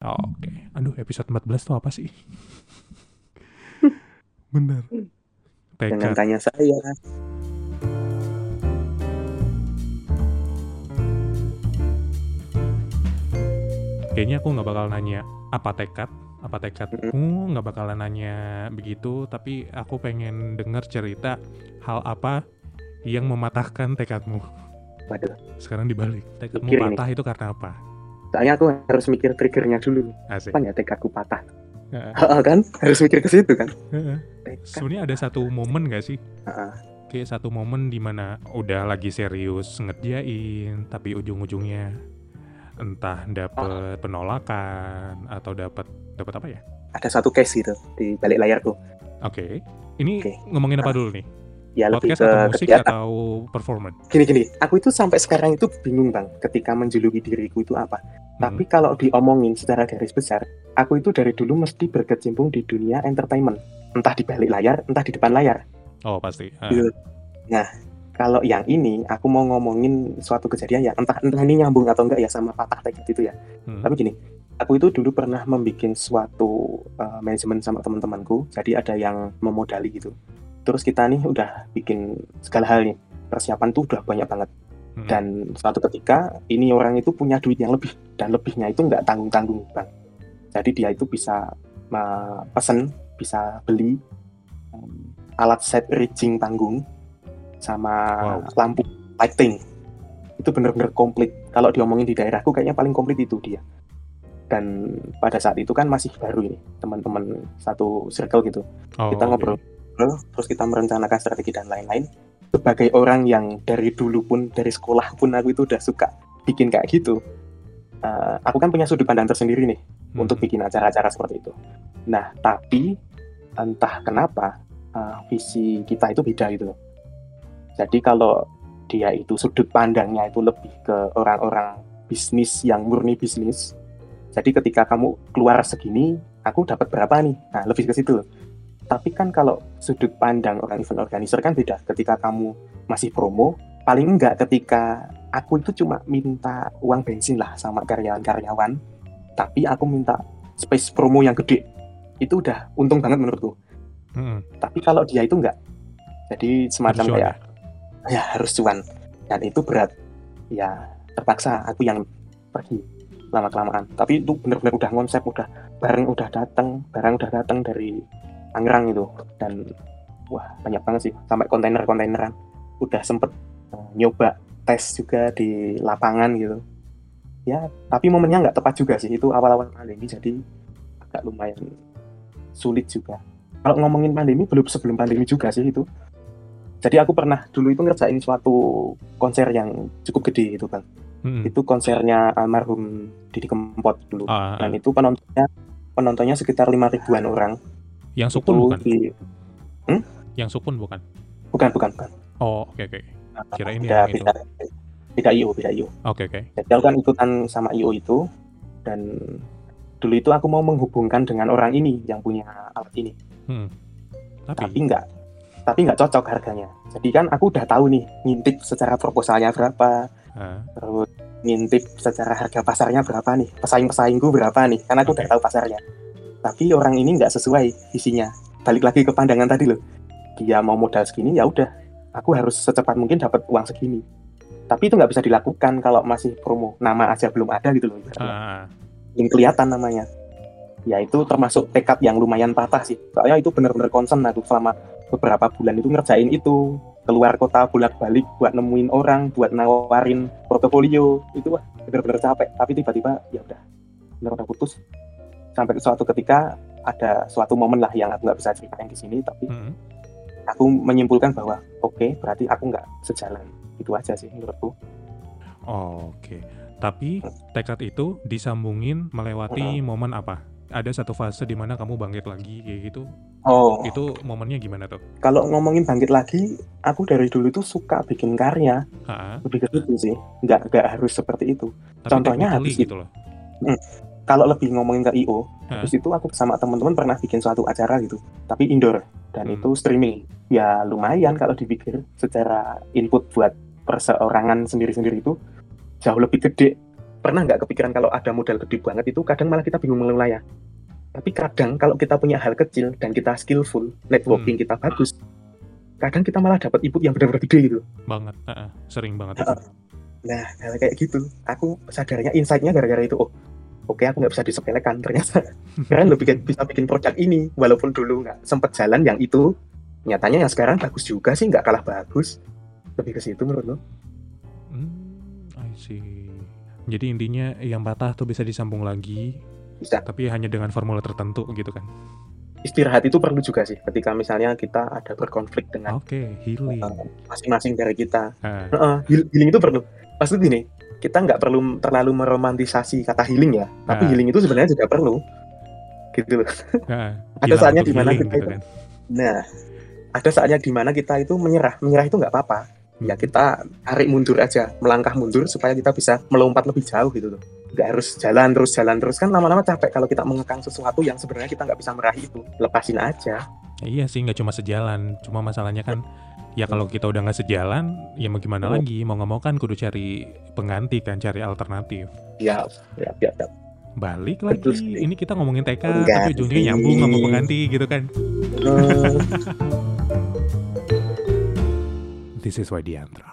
Oh, Oke. Aduh, episode 14 tuh apa sih? Bener. Jangan Tekad. tanya saya. Kayaknya aku nggak bakal nanya apa tekad, apa tekadmu, nggak bakalan nanya begitu, tapi aku pengen denger cerita hal apa yang mematahkan tekadmu. Waduh, Sekarang dibalik, tekadmu ini. patah itu karena apa? Soalnya aku harus mikir triggernya dulu. Asik. Apa ya tekadku patah? Heeh. Heeh, kan? Harus mikir ke situ kan? Heeh. Tekad. Sebenarnya ada satu momen gak sih? Heeh. Kayak satu momen di mana udah lagi serius ngerjain, tapi ujung-ujungnya entah dapet penolakan atau dapat dapat apa ya? Ada satu case gitu di balik layarku. Oke. Ini Oke. ngomongin apa dulu nih? Ya lebih Podcast ke atau musik kegiatan. atau performance? Gini-gini, aku itu sampai sekarang itu bingung bang, ketika menjuluki diriku itu apa. Hmm. Tapi kalau diomongin secara garis besar, aku itu dari dulu mesti berkecimpung di dunia entertainment. Entah di balik layar, entah di depan layar. Oh pasti. Ah, Gitu. Nah, kalau yang ini aku mau ngomongin suatu kejadian ya entah entah ini nyambung atau enggak ya sama patah tekad itu ya. hmm. Tapi gini, aku itu dulu pernah membuat suatu uh, manajemen sama teman-temanku. Jadi ada yang memodali gitu. Terus kita nih udah bikin segala hal nih. Persiapan tuh udah banyak banget. Hmm. Dan suatu ketika ini orang itu punya duit yang lebih dan lebihnya itu nggak tanggung-tanggung bang. Jadi dia itu bisa uh, pesen, bisa beli um, alat set rigging panggung sama Wow. lampu lighting. Itu bener-bener komplit. Kalau diomongin di daerahku kayaknya paling komplit itu dia. Dan pada saat itu kan masih baru ini teman-teman satu circle gitu Oh, kita oke. ngobrol terus kita merencanakan strategi dan lain-lain. Sebagai orang yang dari dulu pun dari sekolah pun aku itu udah suka bikin kayak gitu. Eh, aku kan punya sudut pandang tersendiri nih Hmm. untuk bikin acara-acara seperti itu. Nah tapi entah kenapa eh, visi kita itu beda gitu jadi kalau dia itu sudut pandangnya itu lebih ke orang-orang bisnis yang murni bisnis jadi ketika kamu keluar segini aku dapat berapa nih? Nah lebih ke situ tapi kan kalau sudut pandang orang event organizer kan beda. Ketika kamu masih promo, paling enggak ketika aku itu cuma minta uang bensin lah sama karyawan-karyawan, tapi aku minta space promo yang gede. Itu udah untung banget menurutku. Hmm. Tapi kalau dia itu enggak. Jadi semacam Harus cuan kayak ya harus cuan. Dan itu berat. Ya terpaksa aku yang pergi lama-kelamaan. Tapi itu bener-bener udah konsep, udah barang udah datang, barang udah datang dari Tangerang itu. Dan wah banyak banget sih. Sampai kontainer-kontaineran. Udah sempet eh, nyoba tes juga di lapangan gitu. Ya tapi momennya nggak tepat juga sih. Itu awal-awal pandemi jadi agak lumayan sulit juga. Kalau ngomongin pandemi belum sebelum pandemi juga sih itu. Jadi aku pernah dulu itu ngerjain suatu konser yang cukup gede itu bang. Hmm. itu konsernya almarhum Didi Kempot dulu. Ah, dan itu penontonnya penontonnya sekitar lima ribuan orang yang itu sukun bukan? di Yang sukun bukan? bukan bukan bukan Oh, oke oke. Kirain beda, yang itu. beda, beda IO beda IO Oke oke. jadi aku kan ikutan sama IO itu dan dulu itu aku mau menghubungkan dengan orang ini yang punya alat ini Hmm. tapi Tapi, enggak tapi nggak cocok harganya jadi kan aku udah tahu nih ngintip secara proposalnya berapa ah, terus ngintip secara harga pasarnya berapa nih pesaing-pesaingku berapa nih karena aku udah Oke. tahu pasarnya tapi orang ini nggak sesuai visinya balik lagi ke pandangan tadi loh. Dia mau modal segini ya udah. Aku harus secepat mungkin dapat uang segini. Tapi itu nggak bisa dilakukan kalau masih promo. Nama aja belum ada gitu loh ibaratnya. ah, yang kelihatan namanya. Ya itu termasuk tekad yang lumayan patah sih. Soalnya itu bener-bener concern aku selama beberapa bulan itu ngerjain itu. Keluar kota bolak-balik buat nemuin orang buat nawarin portofolio. Itu wah bener-bener capek. Tapi tiba-tiba ya udah. Bener-bener putus sampai suatu ketika ada suatu momen lah yang aku nggak bisa ceritain di sini tapi hmm. aku menyimpulkan bahwa oke berarti aku nggak sejalan itu aja sih menurutku Oh, Oke. Tapi tekad itu disambungin melewati momen apa? Ada satu fase di mana kamu bangkit lagi kayak gitu. oh Itu momennya gimana tuh? kalau ngomongin bangkit lagi aku dari dulu tuh suka bikin karya Ha, lebih ke situ sih nggak nggak harus seperti itu tapi Contohnya habis gitu loh. Kalau lebih ngomongin ke IO Hah? terus itu aku sama teman-teman pernah bikin suatu acara gitu tapi indoor dan Hmm. itu streaming ya lumayan kalau dipikir secara input buat perseorangan sendiri-sendiri itu jauh lebih gede pernah nggak kepikiran kalau ada modal gede banget itu kadang malah kita bingung mengelola ya. Tapi kadang kalau kita punya hal kecil dan kita skillful, networking Hmm. kita bagus, kadang kita malah dapat input yang benar-benar gede gitu. Banget, heeh, sering banget itu. Nah, kayak gitu, aku sadarnya insight-nya gara-gara itu, oh, oke aku nggak bisa disepelekan ternyata. Keren lo bikin, bisa bikin produk ini, walaupun dulu nggak sempet jalan yang itu, nyatanya yang sekarang bagus juga sih, nggak kalah bagus. Lebih ke situ menurut lo. Hmm, I see. Jadi intinya yang patah tuh bisa disambung lagi, Bisa. tapi hanya dengan formula tertentu gitu kan. Istirahat itu perlu juga sih, ketika misalnya kita ada berkonflik dengan Oke, healing. uh, masing-masing dari kita. Heal- healing itu perlu. Maksud gini, kita nggak perlu terlalu meromantisasi kata healing ya, tapi Ah. healing itu sebenarnya juga perlu. Gitu loh. ah, Ada saatnya di mana kita gitu itu kan. Nah, ada saatnya di mana kita itu menyerah. Menyerah itu nggak apa-apa. Ya Hmm. kita tarik mundur aja, melangkah mundur supaya kita bisa melompat lebih jauh gitu loh. Nggak harus jalan terus, jalan terus kan lama-lama capek kalau kita mengekang sesuatu yang sebenarnya kita nggak bisa meraih itu. Lepasin aja. Iya sih, nggak cuma sejalan. Cuma masalahnya kan, ya kalau kita udah nggak sejalan, ya mau gimana Hmm. lagi? Mau nggak mau kan kudu cari pengganti kan, cari alternatif. Ya, ya, ya, ya. Balik Betul lagi, sekali. ini kita ngomongin TK, tapi Pengganti. ujungnya nyambung sama pengganti gitu kan. This is why Diandra.